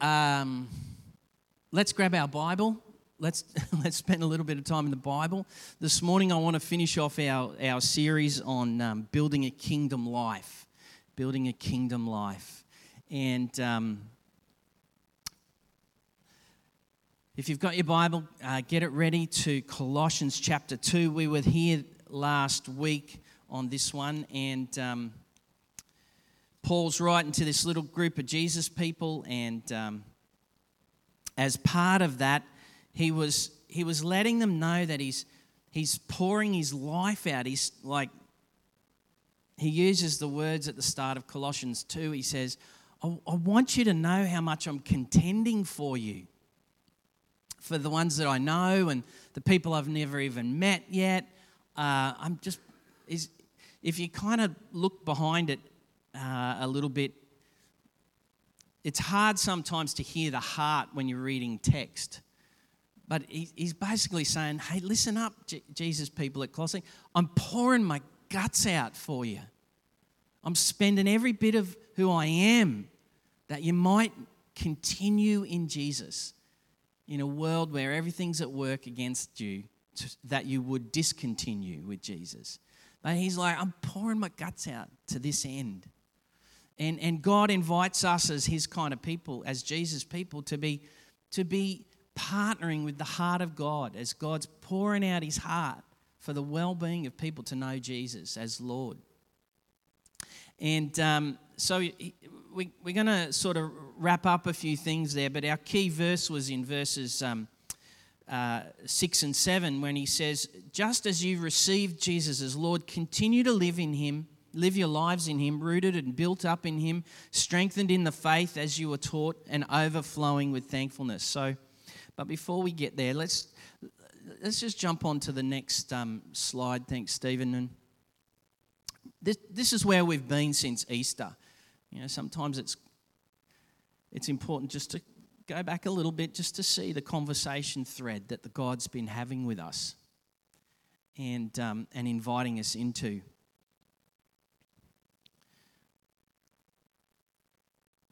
um, let's grab our Bible. Let's, let's spend a little bit of time in the Bible. This morning, I want to finish off our, our series on um, building a kingdom life. Building a kingdom life. And um, if you've got your Bible, uh, get it ready to Colossians chapter 2. We were here last week on this one, and um, Paul's writing to this little group of Jesus people, and um, as part of that, he was he was letting them know that he's he's pouring his life out. He's like he uses the words at the start of Colossians 2. He says, I, I want you to know how much I'm contending for you. For the ones that I know and the people I've never even met yet. Uh, I'm just, is, if you kind of look behind it, uh, a little bit. It's hard sometimes to hear the heart when you're reading text. But he's basically saying, hey, listen up, Jesus people at Colossae. I'm pouring my guts out for you. I'm spending every bit of who I am that you might continue in Jesus in a world where everything's at work against you, that you would discontinue with Jesus. But he's like, I'm pouring my guts out to this end. And, and God invites us as his kind of people, as Jesus' people, to be, to be partnering with the heart of God as God's pouring out his heart for the well being of people to know Jesus as Lord. And um, so we, we're going to sort of wrap up a few things there, but our key verse was in verses um, uh, 6 and 7 when he says, Just as you received Jesus as Lord, continue to live in him Live your lives in Him, rooted and built up in Him, strengthened in the faith as you were taught, and overflowing with thankfulness. So, but before we get there, let's let's just jump on to the next um, slide. Thanks, Stephen. And this this is where we've been since Easter. You know, sometimes it's it's important just to go back a little bit just to see the conversation thread that the God's been having with us and um, and inviting us into.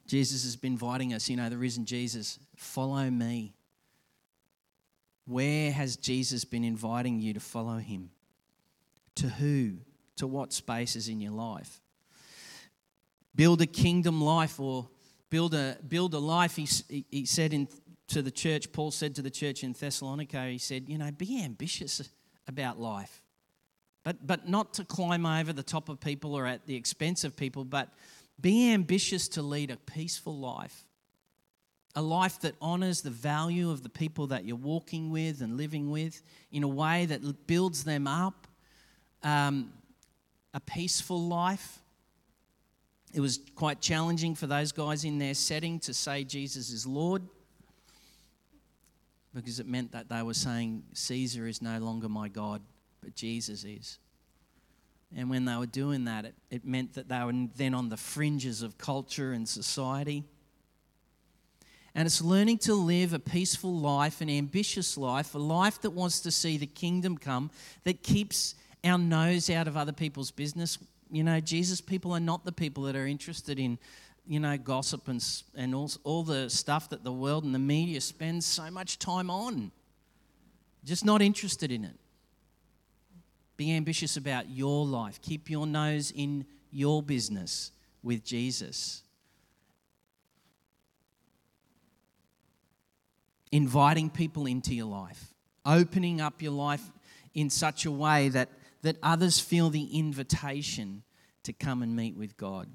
Jesus has been inviting us, you know, the risen Jesus, follow me. Where has Jesus been inviting you to follow him? To who? To what spaces in your life? Build a kingdom life or build a, build a life, he, he said in, to the church, Paul said to the church in Thessalonica, he said, you know, be ambitious about life. But, but not to climb over the top of people or at the expense of people, but be ambitious to lead a peaceful life, a life that honors the value of the people that you're walking with and living with in a way that builds them up. Um, a peaceful life. It was quite challenging for those guys in their setting to say Jesus is Lord because it meant that they were saying Caesar is no longer my God, but Jesus is. And when they were doing that, it, it meant that they were then on the fringes of culture and society. And it's learning to live a peaceful life, an ambitious life, a life that wants to see the kingdom come, that keeps our nose out of other people's business. You know, Jesus people are not the people that are interested in, you know, gossip and, and all, all the stuff that the world and the media spends so much time on. Just not interested in it. Be ambitious about your life. Keep your nose in your business with Jesus. Inviting people into your life, opening up your life in such a way that, that others feel the invitation to come and meet with God.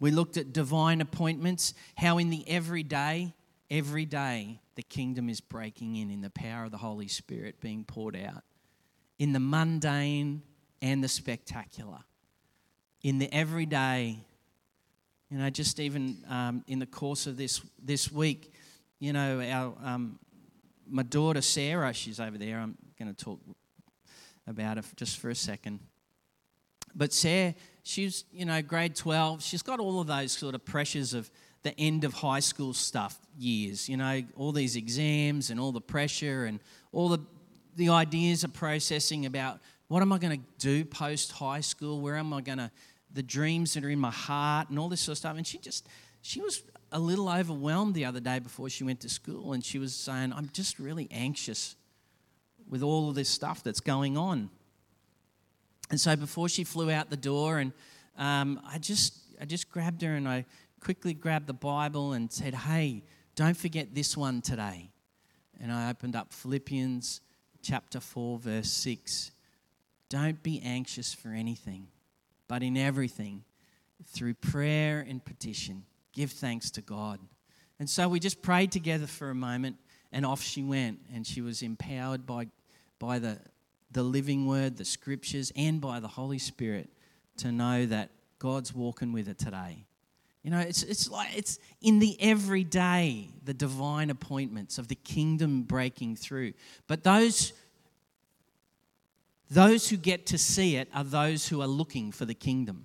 We looked at divine appointments, how in the everyday, every day, the kingdom is breaking in in the power of the Holy Spirit being poured out in the mundane and the spectacular, in the everyday. You know, just even um, in the course of this this week, you know, our um, my daughter Sarah, she's over there. I'm going to talk about her just for a second. But Sarah, she's you know grade twelve. She's got all of those sort of pressures of the end of high school stuff years. You know, all these exams and all the pressure and all the the ideas are processing about what am I going to do post high school? Where am I going to, the dreams that are in my heart and all this sort of stuff. And she just, she was a little overwhelmed the other day before she went to school, and she was saying, I'm just really anxious with all of this stuff that's going on. And so before she flew out the door, and um, I just I just grabbed her and I quickly grabbed the Bible and said, "Hey, don't forget this one today." And I opened up Philippians chapter 4 verse 6. Don't be anxious for anything, but in everything through prayer and petition give thanks to God. And so we just prayed together for a moment and off she went and she was empowered by by the the living word, the scriptures, and by the Holy Spirit to know that God's walking with her today. You know, it's, it's like it's in the everyday, the divine appointments of the kingdom breaking through. But those, those who get to see it are those who are looking for the kingdom.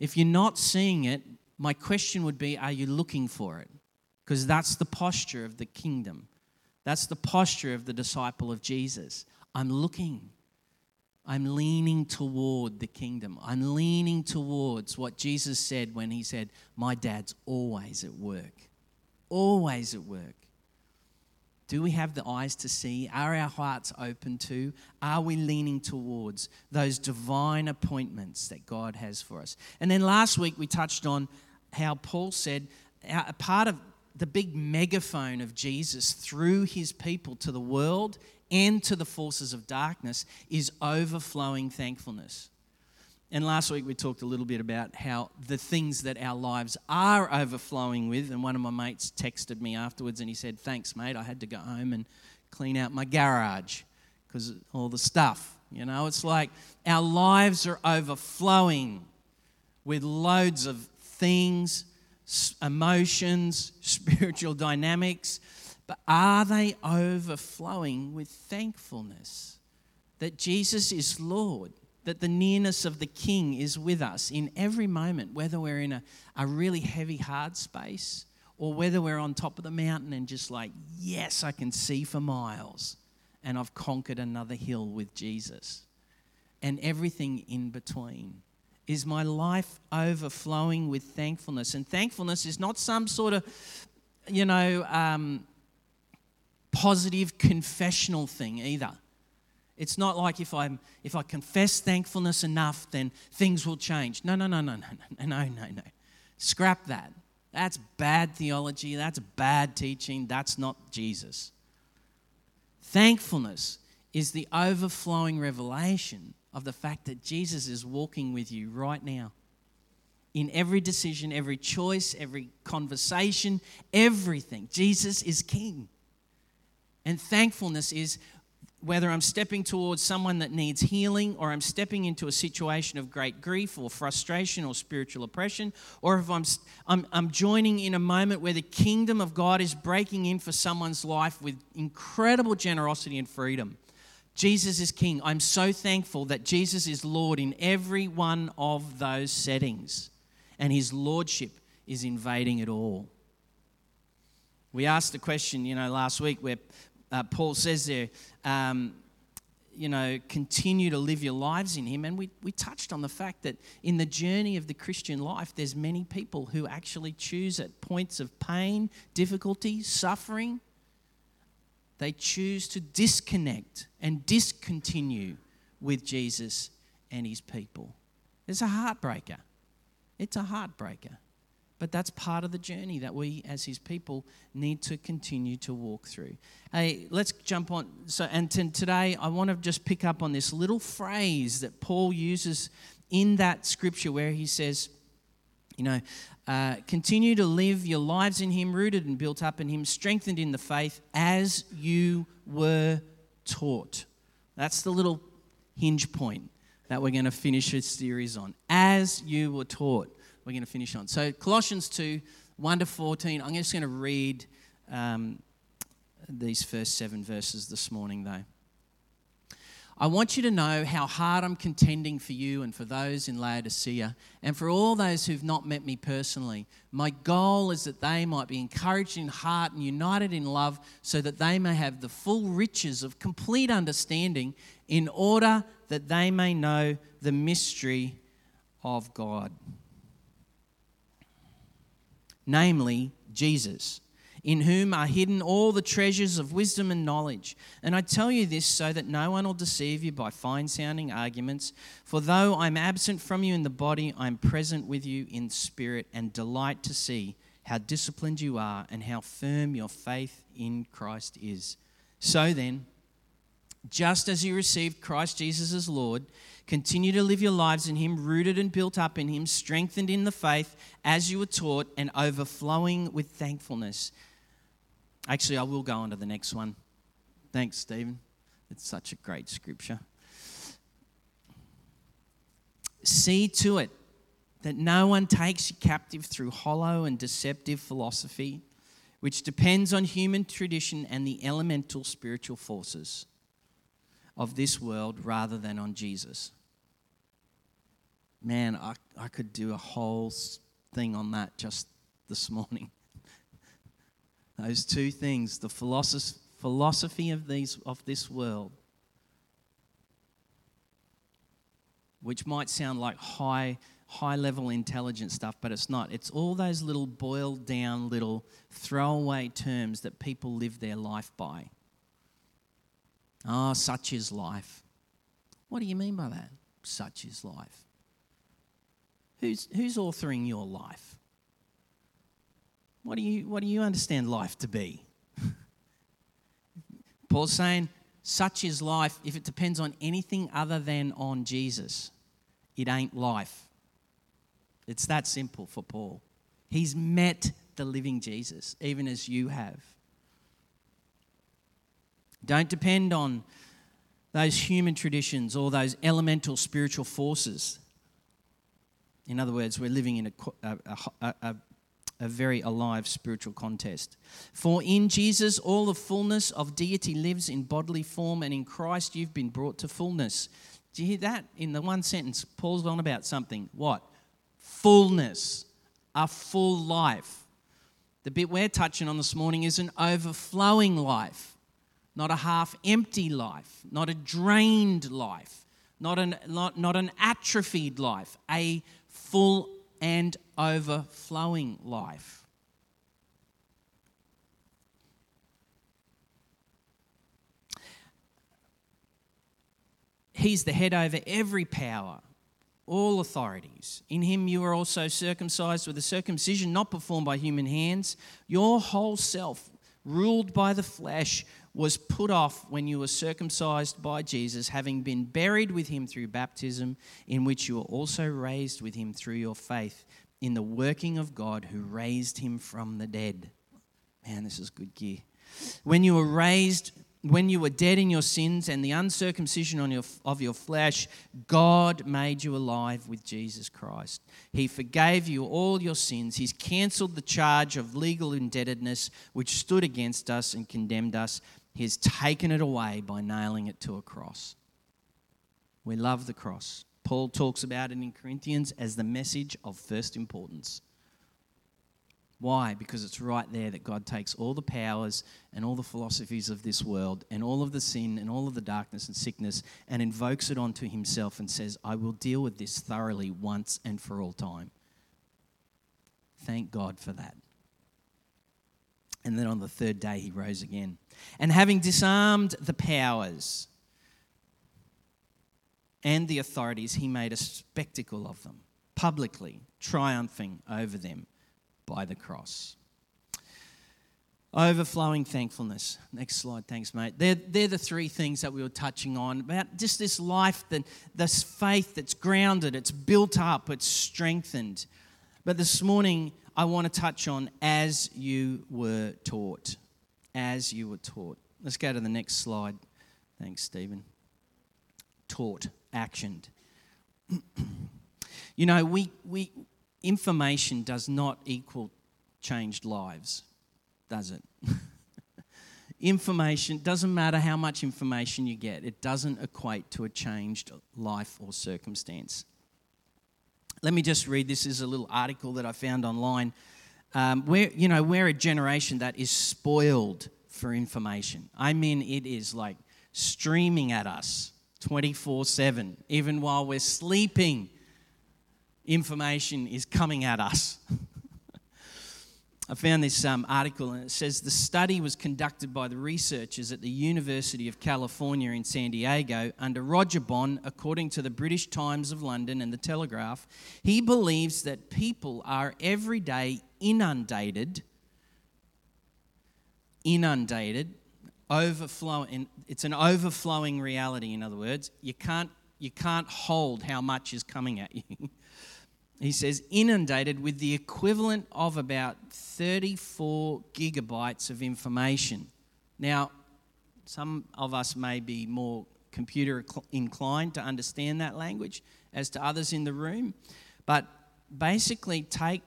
If you're not seeing it, my question would be are you looking for it? Because that's the posture of the kingdom. That's the posture of the disciple of Jesus. I'm looking. I'm leaning toward the kingdom. I'm leaning towards what Jesus said when he said, My dad's always at work. Always at work. Do we have the eyes to see? Are our hearts open to? Are we leaning towards those divine appointments that God has for us? And then last week we touched on how Paul said uh, a part of the big megaphone of Jesus through his people to the world and to the forces of darkness is overflowing thankfulness. And last week we talked a little bit about how the things that our lives are overflowing with. And one of my mates texted me afterwards and he said, Thanks, mate. I had to go home and clean out my garage because all the stuff. You know, it's like our lives are overflowing with loads of things, emotions, spiritual dynamics but are they overflowing with thankfulness that Jesus is Lord? That the nearness of the King is with us in every moment, whether we're in a, a really heavy, hard space or whether we're on top of the mountain and just like, yes, I can see for miles and I've conquered another hill with Jesus. And everything in between. Is my life overflowing with thankfulness? And thankfulness is not some sort of, you know, um, positive confessional thing either. It's not like if I if I confess thankfulness enough, then things will change. No, no, no, no, no, no, no, no, no. Scrap that. That's bad theology. That's bad teaching. That's not Jesus. Thankfulness is the overflowing revelation of the fact that Jesus is walking with you right now. In every decision, every choice, every conversation, everything. Jesus is King. And thankfulness is whether I'm stepping towards someone that needs healing, or I'm stepping into a situation of great grief, or frustration, or spiritual oppression, or if I'm, I'm, I'm, joining in a moment where the kingdom of God is breaking in for someone's life with incredible generosity and freedom. Jesus is King. I'm so thankful that Jesus is Lord in every one of those settings, and His Lordship is invading it all. We asked the question, you know, last week where uh, Paul says there, um, you know, continue to live your lives in Him. And we, we touched on the fact that in the journey of the Christian life, there's many people who actually choose at points of pain, difficulty, suffering, they choose to disconnect and discontinue with Jesus and His people. It's a heartbreaker. It's a heartbreaker. But that's part of the journey that we, as His people, need to continue to walk through. Hey, let's jump on. So, and t- today I want to just pick up on this little phrase that Paul uses in that scripture where he says, you know, uh, continue to live your lives in Him, rooted and built up in Him, strengthened in the faith as you were taught. That's the little hinge point that we're going to finish this series on. As you were taught we're going to finish on. So, Colossians 2 1 to 14. I'm just going to read um, these first seven verses this morning, though. I want you to know how hard I'm contending for you and for those in Laodicea and for all those who've not met me personally. My goal is that they might be encouraged in heart and united in love so that they may have the full riches of complete understanding in order that they may know the mystery of God namely Jesus, in whom are hidden all the treasures of wisdom and knowledge. And I tell you this so that no one will deceive you by fine sounding arguments. For though I'm absent from you in the body, I'm present with you in spirit and delight to see how disciplined you are and how firm your faith in Christ is. So then, just as you received Christ Jesus as Lord, continue to live your lives in Him, rooted and built up in Him, strengthened in the faith as you were taught, and overflowing with thankfulness. Actually, I will go on to the next one. Thanks, Stephen. It's such a great scripture. See to it that no one takes you captive through hollow and deceptive philosophy, which depends on human tradition and the elemental spiritual forces of this world rather than on Jesus. Man, I, I could do a whole thing on that just this morning. Those two things, the philosophy of, these, of this world, which might sound like high, high level intelligent stuff, but it's not. It's all those little boiled down little throwaway terms that people live their life by. Ah, oh, such is life. What do you mean by that? Such is life. Who's, who's authoring your life? What do you, what do you understand life to be? Paul's saying, such is life. If it depends on anything other than on Jesus, it ain't life. It's that simple for Paul. He's met the living Jesus, even as you have. Don't depend on those human traditions or those elemental spiritual forces. In other words, we're living in a, a, a, a, very alive spiritual contest. For in Jesus, all the fullness of deity lives in bodily form, and in Christ, you've been brought to fullness. Do you hear that? In the one sentence, Paul's on about something. What? Fullness, a full life. The bit we're touching on this morning is an overflowing life not a half empty life, not a drained life, not an, not, not an atrophied life, a full and overflowing life. He's the head over every power, all authorities. In him you are also circumcised with a circumcision not performed by human hands. Your whole self, ruled by the flesh, was put off when you were circumcised by Jesus, having been buried with him through baptism, in which you were also raised with him through your faith in the working of God who raised him from the dead. Man, this is good gear. When you were raised when you were dead in your sins and the uncircumcision on your, of your flesh, God made you alive with Jesus Christ. He forgave you all your sins. He's cancelled the charge of legal indebtedness which stood against us and condemned us. He's taken it away by nailing it to a cross. We love the cross. Paul talks about it in Corinthians as the message of first importance. Why? Because it's right there that God takes all the powers and all the philosophies of this world and all of the sin and all of the darkness and sickness and invokes it onto himself and says, I will deal with this thoroughly once and for all time. Thank God for that. And then on the third day, he rose again. And having disarmed the powers and the authorities, he made a spectacle of them, publicly triumphing over them by the cross. Overflowing thankfulness. Next slide, thanks, mate. They're, they're the three things that we were touching on about just this life, that, this faith that's grounded, it's built up, it's strengthened. But this morning, I want to touch on as you were taught. As you were taught. Let's go to the next slide. Thanks, Stephen. Taught, actioned. you know, we, we, information does not equal changed lives, does it? information doesn't matter how much information you get, it doesn't equate to a changed life or circumstance. Let me just read this is a little article that I found online. Um, where you know we're a generation that is spoiled for information. I mean, it is like streaming at us 24 7, even while we're sleeping information is coming at us. I found this um, article and it says the study was conducted by the researchers at the University of California in San Diego under Roger Bohn, according to the British Times of London and the Telegraph. He believes that people are every day inundated, inundated, overflowing. It's an overflowing reality. In other words, you can't you can't hold how much is coming at you. he says, inundated with the equivalent of about 34 gigabytes of information. Now, some of us may be more computer inclined to understand that language as to others in the room, but basically, take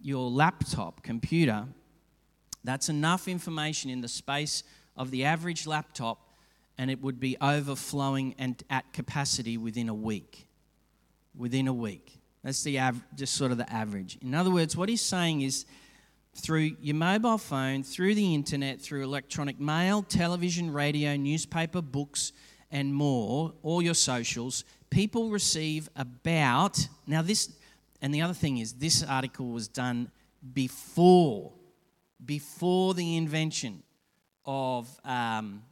your laptop computer, that's enough information in the space of the average laptop, and it would be overflowing and at capacity within a week. Within a week. That's the av- just sort of the average. In other words, what he's saying is through your mobile phone, through the internet, through electronic mail, television, radio, newspaper, books, and more, all your socials, people receive about. Now, this, and the other thing is, this article was done before, before the invention of, um,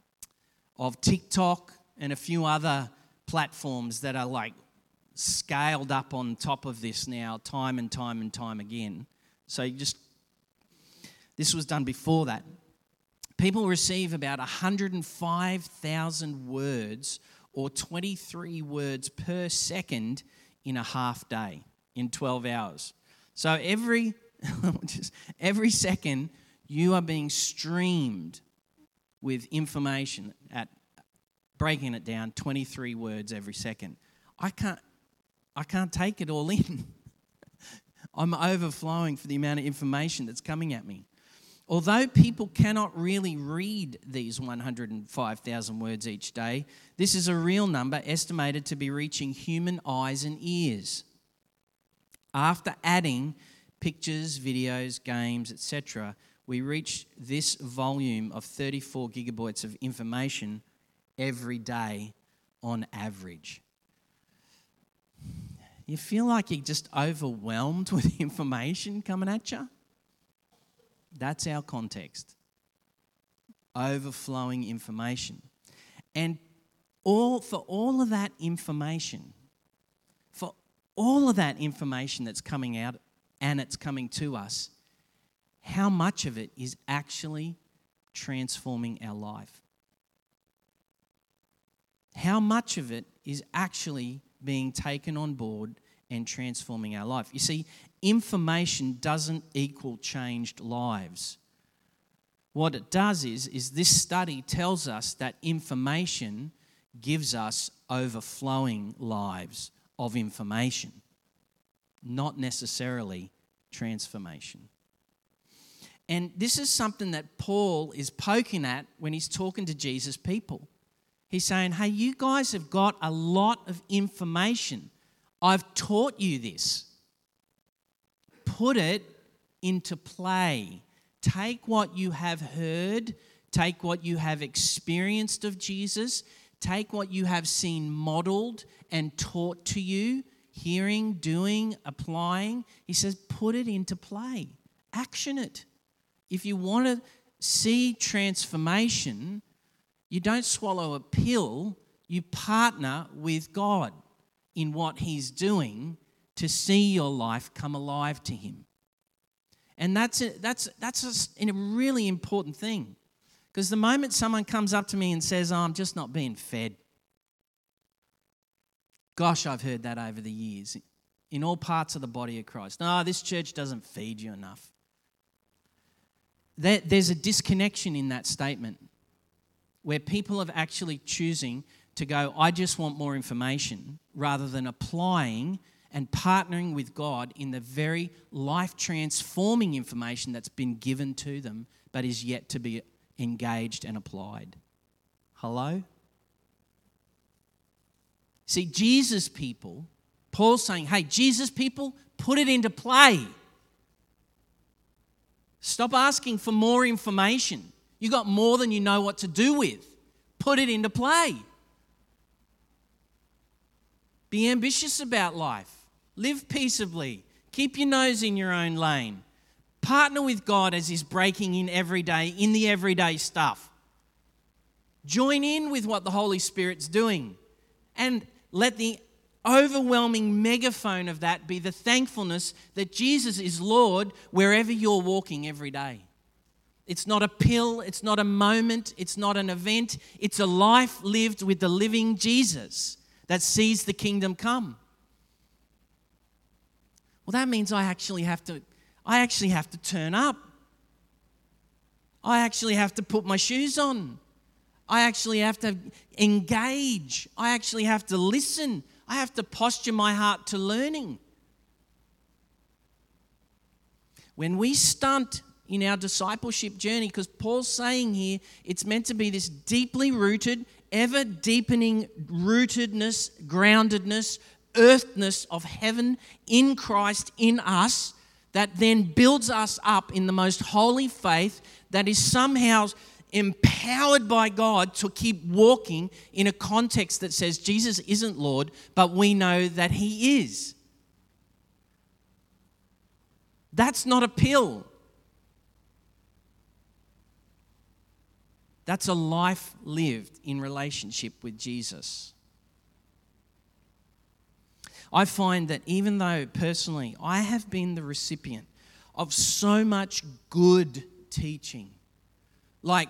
of TikTok and a few other platforms that are like scaled up on top of this now, time and time and time again. So just, this was done before that. People receive about 105,000 words or 23 words per second in a half day, in 12 hours. So every, just every second, you are being streamed with information at breaking it down 23 words every second. I can't I can't take it all in. I'm overflowing for the amount of information that's coming at me. Although people cannot really read these 105,000 words each day, this is a real number estimated to be reaching human eyes and ears. After adding pictures, videos, games, etc., we reach this volume of 34 gigabytes of information every day on average you feel like you're just overwhelmed with information coming at you? That's our context. Overflowing information. And all for all of that information, for all of that information that's coming out and it's coming to us, how much of it is actually transforming our life? How much of it is actually being taken on board and transforming our life. You see, information doesn't equal changed lives. What it does is, is this study tells us that information gives us overflowing lives of information, not necessarily transformation. And this is something that Paul is poking at when he's talking to Jesus' people. He's saying, Hey, you guys have got a lot of information. I've taught you this. Put it into play. Take what you have heard, take what you have experienced of Jesus, take what you have seen modeled and taught to you, hearing, doing, applying. He says, put it into play, action it. If you want to see transformation, you don't swallow a pill, you partner with God in what He's doing to see your life come alive to Him. And that's a, that's that's a, a really important thing, because the moment someone comes up to me and says, oh, "I'm just not being fed," gosh, I've heard that over the years in all parts of the body of Christ. No, this church doesn't feed you enough. There's a disconnection in that statement where people are actually choosing to go, I just want more information, rather than applying and partnering with God in the very life transforming information that's been given to them but is yet to be engaged and applied. Hello? See, Jesus people, Paul's saying, hey, Jesus people, put it into play. Stop asking for more information. You got more than you know what to do with. Put it into play. Be ambitious about life. Live peaceably. Keep your nose in your own lane. Partner with God as He's breaking in every day, in the everyday stuff. Join in with what the Holy Spirit's doing. And let the overwhelming megaphone of that be the thankfulness that Jesus is Lord wherever you're walking every day. It's not a pill, it's not a moment, it's not an event, it's a life lived with the living Jesus that sees the kingdom come. Well, that means I actually have to I actually have to turn up. I actually have to put my shoes on. I actually have to engage. I actually have to listen. I have to posture my heart to learning. When we stunt in our discipleship journey, because Paul's saying here it's meant to be this deeply rooted, ever deepening rootedness, groundedness, earthness of heaven in Christ in us that then builds us up in the most holy faith that is somehow empowered by God to keep walking in a context that says Jesus isn't Lord, but we know that He is. That's not a pill. That's a life lived in relationship with Jesus. I find that even though personally I have been the recipient of so much good teaching, like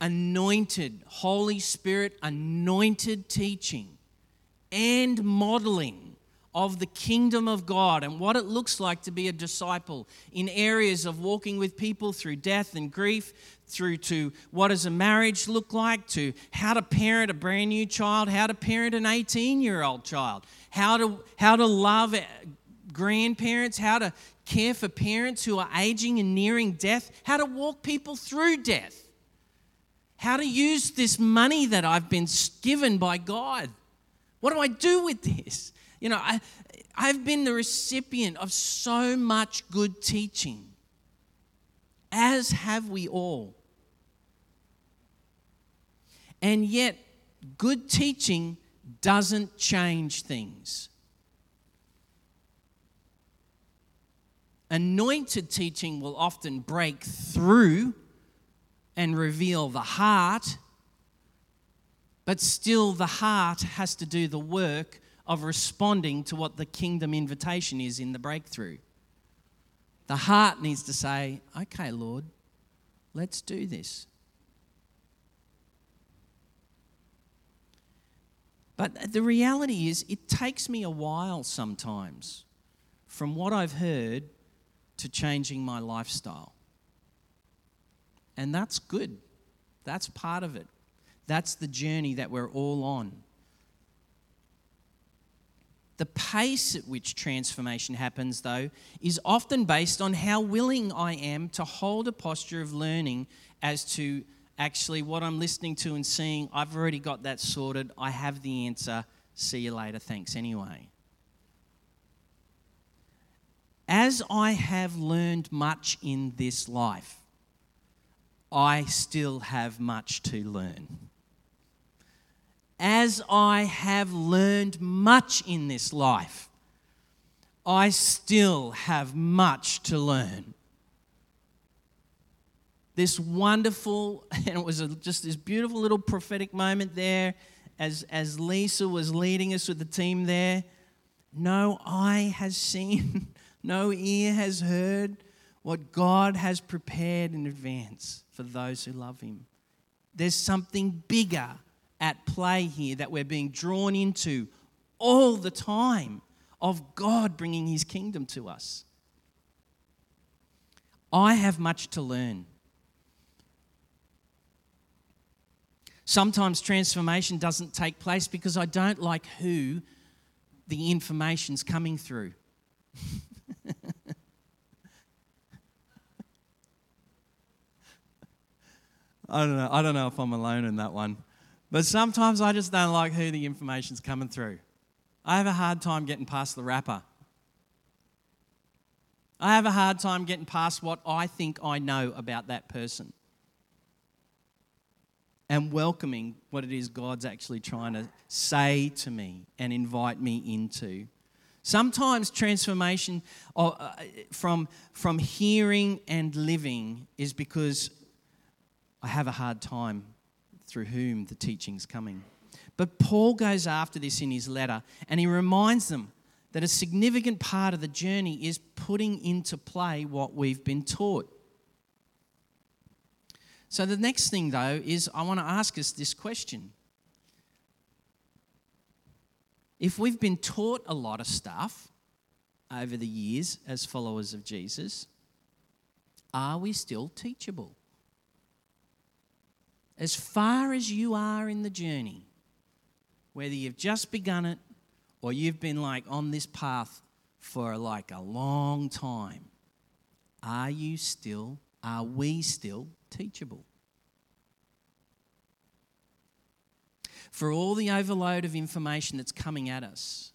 anointed, Holy Spirit anointed teaching and modeling of the kingdom of God and what it looks like to be a disciple in areas of walking with people through death and grief, through to what does a marriage look like, to how to parent a brand new child, how to parent an 18 year old child, how to, how to love eh, grandparents, how to care for parents who are aging and nearing death, how to walk people through death how to use this money that I've been given by God. What do I do with this? You know, I, I've been the recipient of so much good teaching, as have we all. And yet, good teaching doesn't change things. Anointed teaching will often break through and reveal the heart, but still the heart has to do the work of responding to what the kingdom invitation is in the breakthrough. The heart needs to say, okay, Lord, let's do this. But the reality is, it takes me a while sometimes from what I've heard to changing my lifestyle. And that's good. That's part of it. That's the journey that we're all on. The pace at which transformation happens, though, is often based on how willing I am to hold a posture of learning as to actually what I'm listening to and seeing. I've already got that sorted. I have the answer. See you later. Thanks anyway. As I have learned much in this life, I still have much to learn. As I have learned much in this life, I still have much to learn. This wonderful, and it was a, just this beautiful little prophetic moment there as, as Lisa was leading us with the team there. No eye has seen, no ear has heard what God has prepared in advance for those who love Him. There's something bigger at play here that we're being drawn into all the time of God bringing His kingdom to us. I have much to learn. Sometimes transformation doesn't take place because I don't like who the information's coming through. I don't know. I don't know if I'm alone in that one. But sometimes I just don't like who the information's coming through. I have a hard time getting past the wrapper. I have a hard time getting past what I think I know about that person and welcoming what it is God's actually trying to say to me and invite me into. Sometimes transformation uh, from, from hearing and living is because I have a hard time through whom the teaching's coming. But Paul goes after this in his letter and he reminds them that a significant part of the journey is putting into play what we've been taught. So, the next thing, though, is I want to ask us this question. If we've been taught a lot of stuff over the years as followers of Jesus, are we still teachable? As far as you are in the journey, whether you've just begun it or you've been like on this path for like a long time, are you still, are we still teachable? For all the overload of information that's coming at us,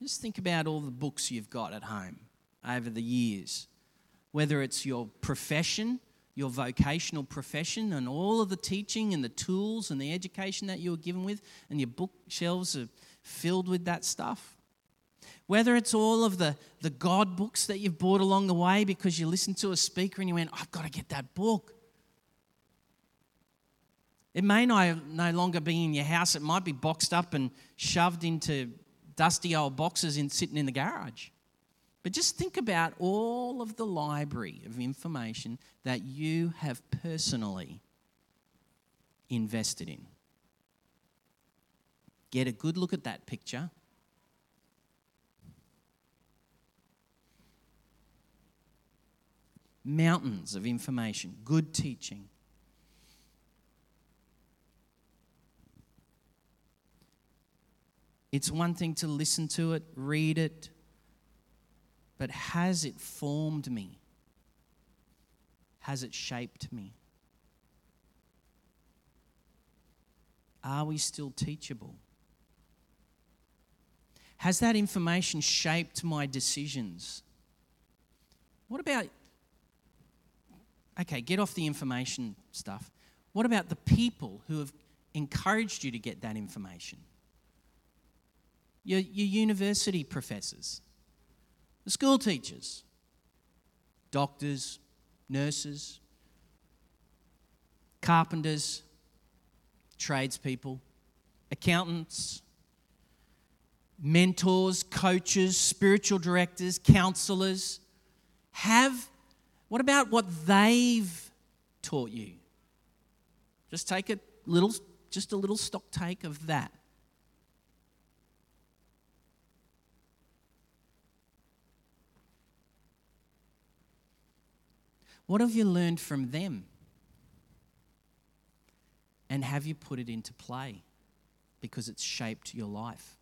just think about all the books you've got at home over the years, whether it's your profession your vocational profession and all of the teaching and the tools and the education that you were given with, and your bookshelves are filled with that stuff. Whether it's all of the, the God books that you've bought along the way because you listened to a speaker and you went, I've got to get that book. It may no, no longer be in your house, it might be boxed up and shoved into dusty old boxes in, sitting in the garage. But just think about all of the library of information that you have personally invested in. Get a good look at that picture. Mountains of information, good teaching. It's one thing to listen to it, read it, but has it formed me? Has it shaped me? Are we still teachable? Has that information shaped my decisions? What about, okay, get off the information stuff. What about the people who have encouraged you to get that information? Your, your university professors, the school teachers, doctors, nurses, carpenters, tradespeople, accountants, mentors, coaches, spiritual directors, counselors have what about what they've taught you? Just take a little just a little stock take of that. What have you learned from them? And have you put it into play because it's shaped your life?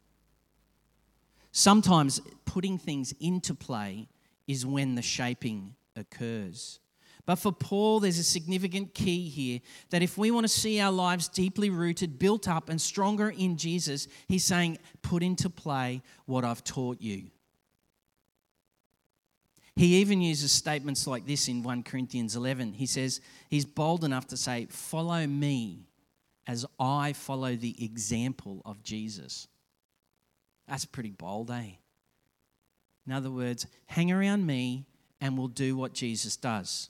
Sometimes putting things into play is when the shaping occurs. But for Paul, there's a significant key here that if we want to see our lives deeply rooted, built up, and stronger in Jesus, he's saying, put into play what I've taught you. He even uses statements like this in 1 Corinthians 11. He says, He's bold enough to say, Follow me as I follow the example of Jesus. That's a pretty bold, eh? In other words, hang around me and we'll do what Jesus does.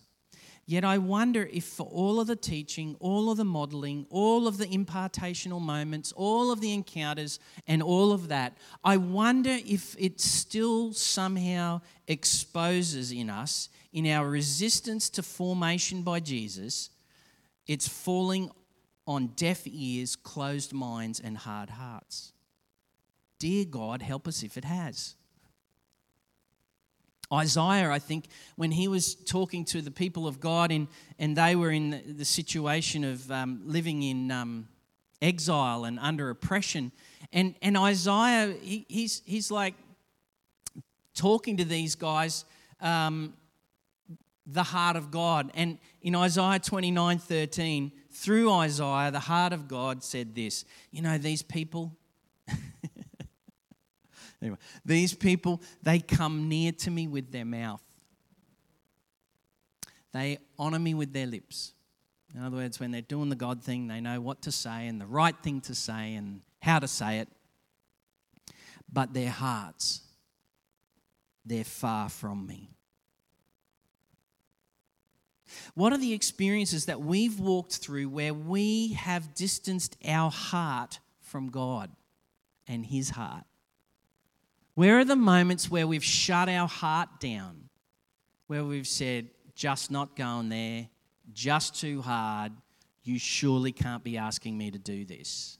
Yet I wonder if, for all of the teaching, all of the modeling, all of the impartational moments, all of the encounters, and all of that, I wonder if it still somehow exposes in us, in our resistance to formation by Jesus, it's falling on deaf ears, closed minds, and hard hearts. Dear God, help us if it has. Isaiah, I think, when he was talking to the people of God in, and they were in the, situation of um, living in um, exile and under oppression, and, and Isaiah, he, he's, he's like talking to these guys um, the heart of God. And in Isaiah 29 13, through Isaiah, the heart of God said this You know, these people, Anyway, these people, they come near to me with their mouth. They honor me with their lips. In other words, when they're doing the God thing, they know what to say and the right thing to say and how to say it. but their hearts, they're far from me. What are the experiences that we've walked through where we have distanced our heart from God and His heart? Where are the moments where we've shut our heart down, where we've said, just not going there, just too hard, you surely can't be asking me to do this?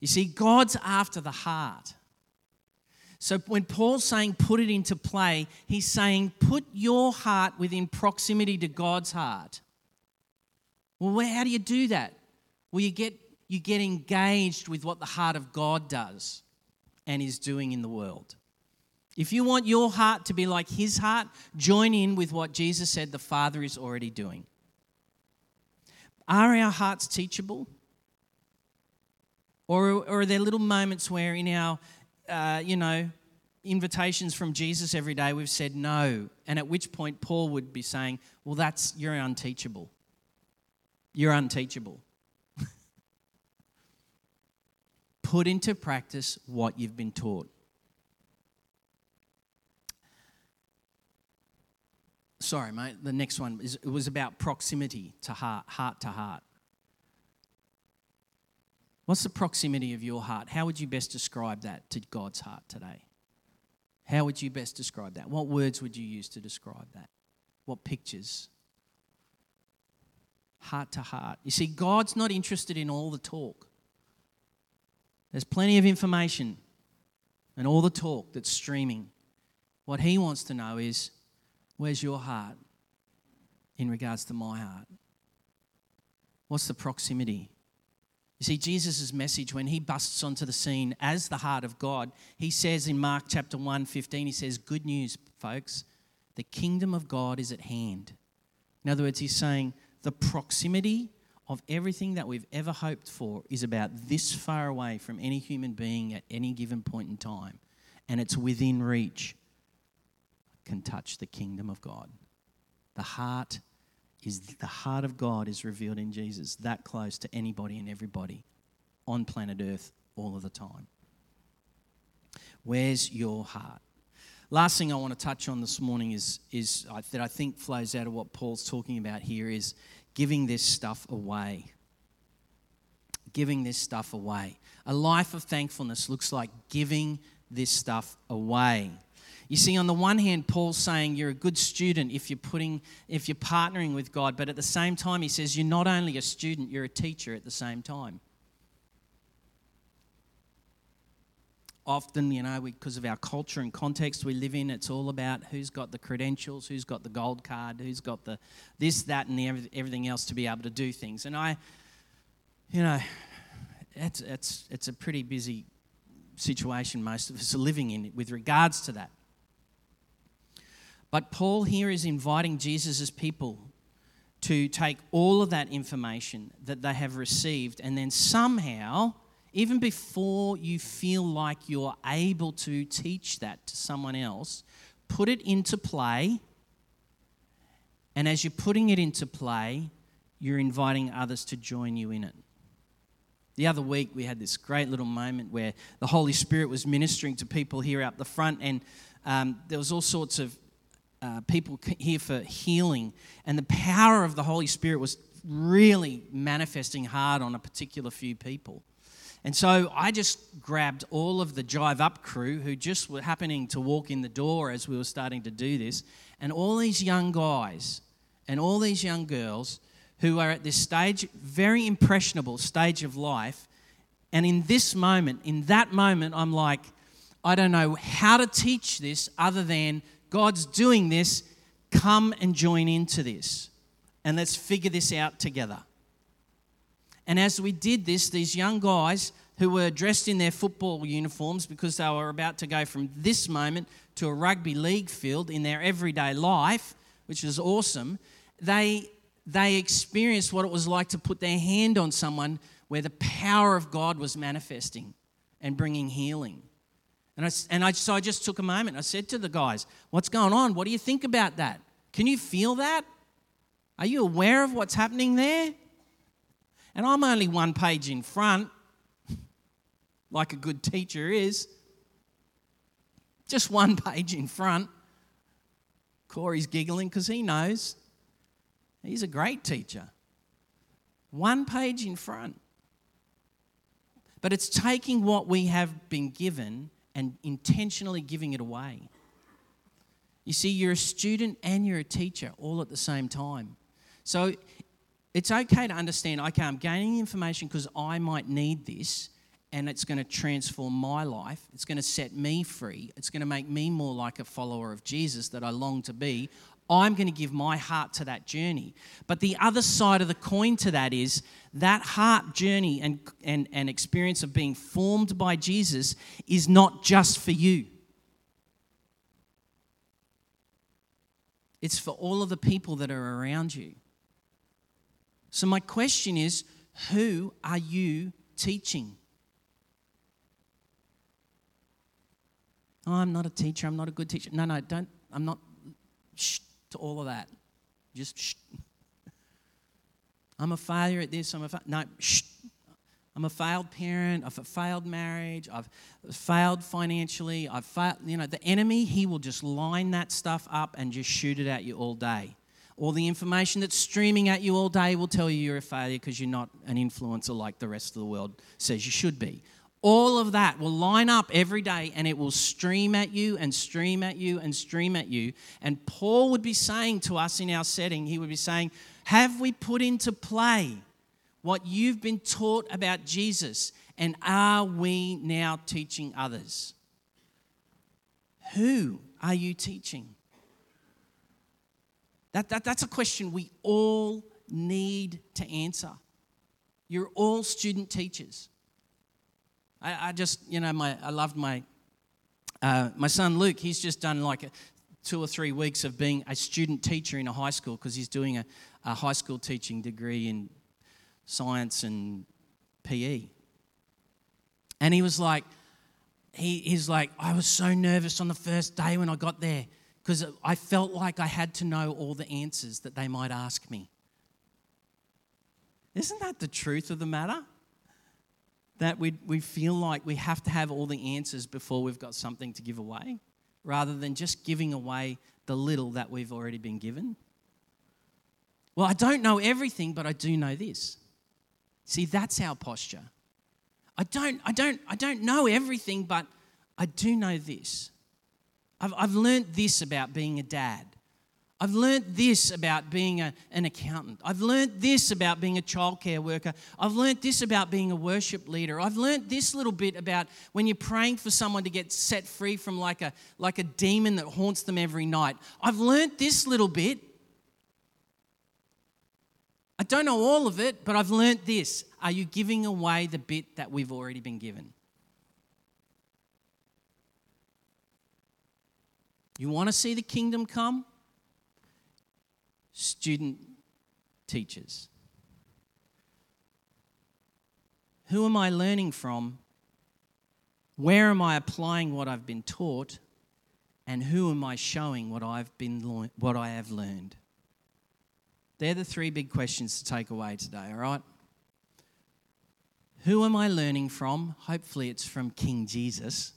You see, God's after the heart. So when Paul's saying put it into play, he's saying put your heart within proximity to God's heart. Well, how do you do that? Well, you get, you get engaged with what the heart of God does and is doing in the world. If you want your heart to be like his heart, join in with what Jesus said the Father is already doing. Are our hearts teachable? Or, or are there little moments where in our uh, you know, invitations from Jesus every day, we've said no. And at which point Paul would be saying, well, that's, you're unteachable. You're unteachable. Put into practice what you've been taught. Sorry, mate. The next one is it was about proximity to heart, heart to heart. What's the proximity of your heart? How would you best describe that to God's heart today? How would you best describe that? What words would you use to describe that? What pictures? Heart to heart. You see, God's not interested in all the talk. There's plenty of information and all the talk that's streaming. What He wants to know is where's your heart in regards to my heart? What's the proximity? You see, Jesus' message, when he busts onto the scene as the heart of God, he says in Mark chapter 1 15, he says, Good news, folks, the kingdom of God is at hand. In other words, he's saying the proximity of everything that we've ever hoped for is about this far away from any human being at any given point in time, and it's within reach, can touch the kingdom of God. The heart is the heart of God is revealed in Jesus, that close to anybody and everybody on planet Earth all of the time. Where's your heart? Last thing I want to touch on this morning is, is uh, that I think flows out of what Paul's talking about here is giving this stuff away. Giving this stuff away. A life of thankfulness looks like giving this stuff away. You see, on the one hand, Paul's saying you're a good student if you're putting, if you're partnering with God, but at the same time, he says you're not only a student, you're a teacher at the same time. Often, you know, because of our culture and context we live in, it's all about who's got the credentials, who's got the gold card, who's got the this, that, and the everything else to be able to do things. And I, you know, it's, it's, it's a pretty busy situation most of us are living in with regards to that. But Paul here is inviting Jesus' people to take all of that information that they have received and then somehow, even before you feel like you're able to teach that to someone else, put it into play. And as you're putting it into play, you're inviting others to join you in it. The other week, we had this great little moment where the Holy Spirit was ministering to people here up the front, and um, there was all sorts of uh, people here for healing, and the power of the Holy Spirit was really manifesting hard on a particular few people. And so I just grabbed all of the Jive Up crew who just were happening to walk in the door as we were starting to do this, and all these young guys and all these young girls who are at this stage, very impressionable stage of life. And in this moment, in that moment, I'm like, I don't know how to teach this other than God's doing this. Come and join into this. And let's figure this out together. And as we did this, these young guys who were dressed in their football uniforms because they were about to go from this moment to a rugby league field in their everyday life, which was awesome, they, they experienced what it was like to put their hand on someone where the power of God was manifesting and bringing healing. And, I, and I, so I just took a moment. I said to the guys, What's going on? What do you think about that? Can you feel that? Are you aware of what's happening there? And I'm only one page in front. like a good teacher is. Just one page in front. Corey's giggling because he knows he's a great teacher. One page in front. But it's taking what we have been given and intentionally giving it away. You see, you're a student and you're a teacher all at the same time. So it's okay to understand okay, I'm gaining information because I might need this and it's going to transform my life. It's going to set me free. It's going to make me more like a follower of Jesus that I long to be. I'm going to give my heart to that journey. But the other side of the coin to that is that heart journey and, and, and experience of being formed by Jesus is not just for you. It's for all of the people that are around you. So, my question is who are you teaching? Oh, I'm not a teacher. I'm not a good teacher. No, no, don't. I'm not. Shh to all of that. Just shh. I'm a failure at this. I'm a fa- no. Shh. I'm a failed parent. I've a failed marriage. I've failed financially. I've failed. You know, the enemy. He will just line that stuff up and just shoot it at you all day. All the information that's streaming at you all day will tell you you're a failure because you're not an influencer like the rest of the world says you should be. All of that will line up every day and it will stream at you and stream at you and stream at you. And Paul would be saying to us in our setting, he would be saying, Have we put into play what you've been taught about Jesus? And are we now teaching others? Who are you teaching? That, that, that's a question we all need to answer. You're all student teachers. I, I just, you know, my, I loved my, uh, my son Luke. He's just done like a, two or three weeks of being a student teacher in a high school because he's doing a, a high school teaching degree in science and PE. And he was like, he, he's like, I was so nervous on the first day when I got there because I felt like I had to know all the answers that they might ask me. Isn't that the truth of the matter? that we, we feel like we have to have all the answers before we've got something to give away, rather than just giving away the little that we've already been given. Well, I don't know everything, but I do know this. See, that's our posture. I don't, I don't, I don't know everything, but I do know this. I've, I've learned this about being a dad. I've learnt this about being a, an accountant. I've learnt this about being a childcare worker. I've learnt this about being a worship leader. I've learnt this little bit about when you're praying for someone to get set free from like a, like a demon that haunts them every night. I've learnt this little bit. I don't know all of it, but I've learnt this. Are you giving away the bit that we've already been given? You want to see the kingdom come? student teachers? Who am I learning from? Where am I applying what I've been taught? And who am I showing what I've been what I have learned? They're the three big questions to take away today, all right? Who am I learning from? Hopefully it's from King Jesus.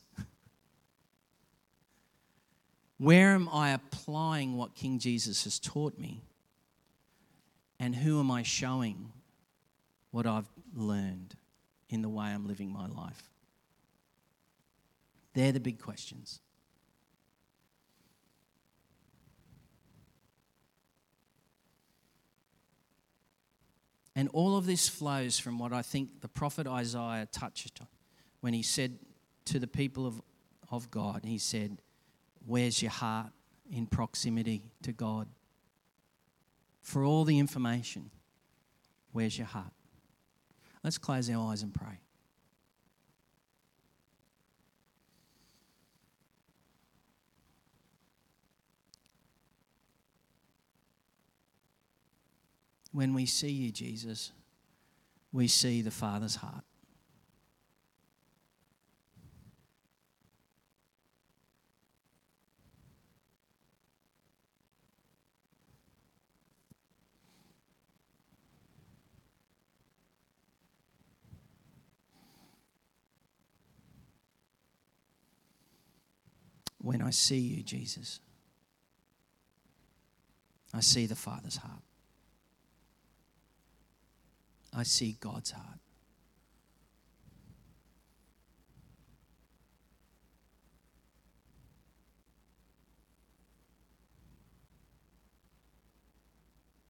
Where am I applying what King Jesus has taught me? And who am I showing what I've learned in the way I'm living my life? They're the big questions. And all of this flows from what I think the prophet Isaiah touched on when he said to the people of, of God, he said, Where's your heart in proximity to God? For all the information, where's your heart? Let's close our eyes and pray. When we see you, Jesus, we see the Father's heart. When I see you, Jesus, I see the Father's heart. I see God's heart.